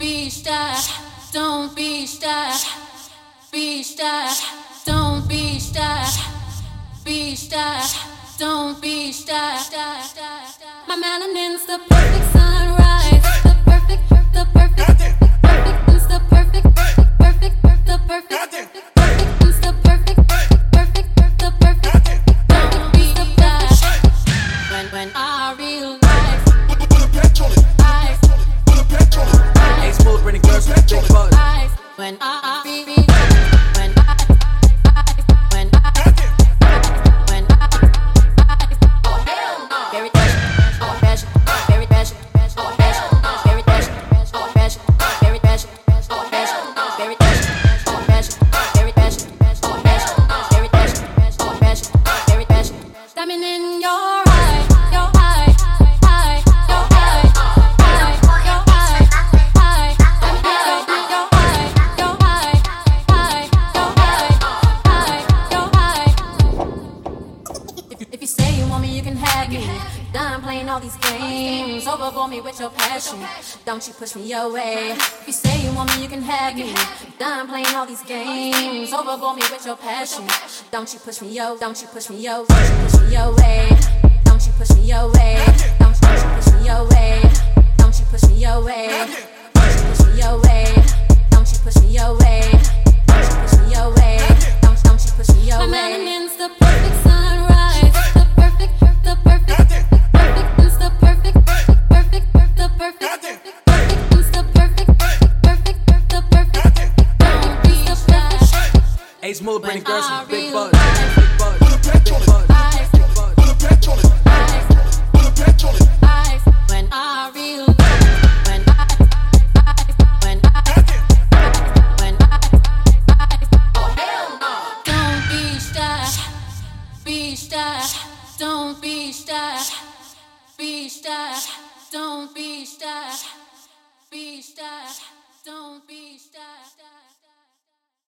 Be shy, don't be shy. Be shy, don't be shy. Be shy, don't be shy. My melanin's the perfect sunrise. The perfect, the perfect, perfect, it's the perfect, perfect, the perfect, perfect, it's the perfect, perfect, the perfect. Don't be shy. When when I want me, you can have me. Done playing all these games. Overbore me with your passion. Don't you push me away. If you say you want me, you can have me. Done playing all these games. Overbore me with your passion. Don't you push me yo. Don't you push me yo. Don't you push me away. Don't you push me away. Big buzz. eyes, eyes. When I realize, when I, when I, when I, oh hell no. Don't be shy, be shy. Don't be shy, be shy. Don't be shy, be shy. Don't be shy.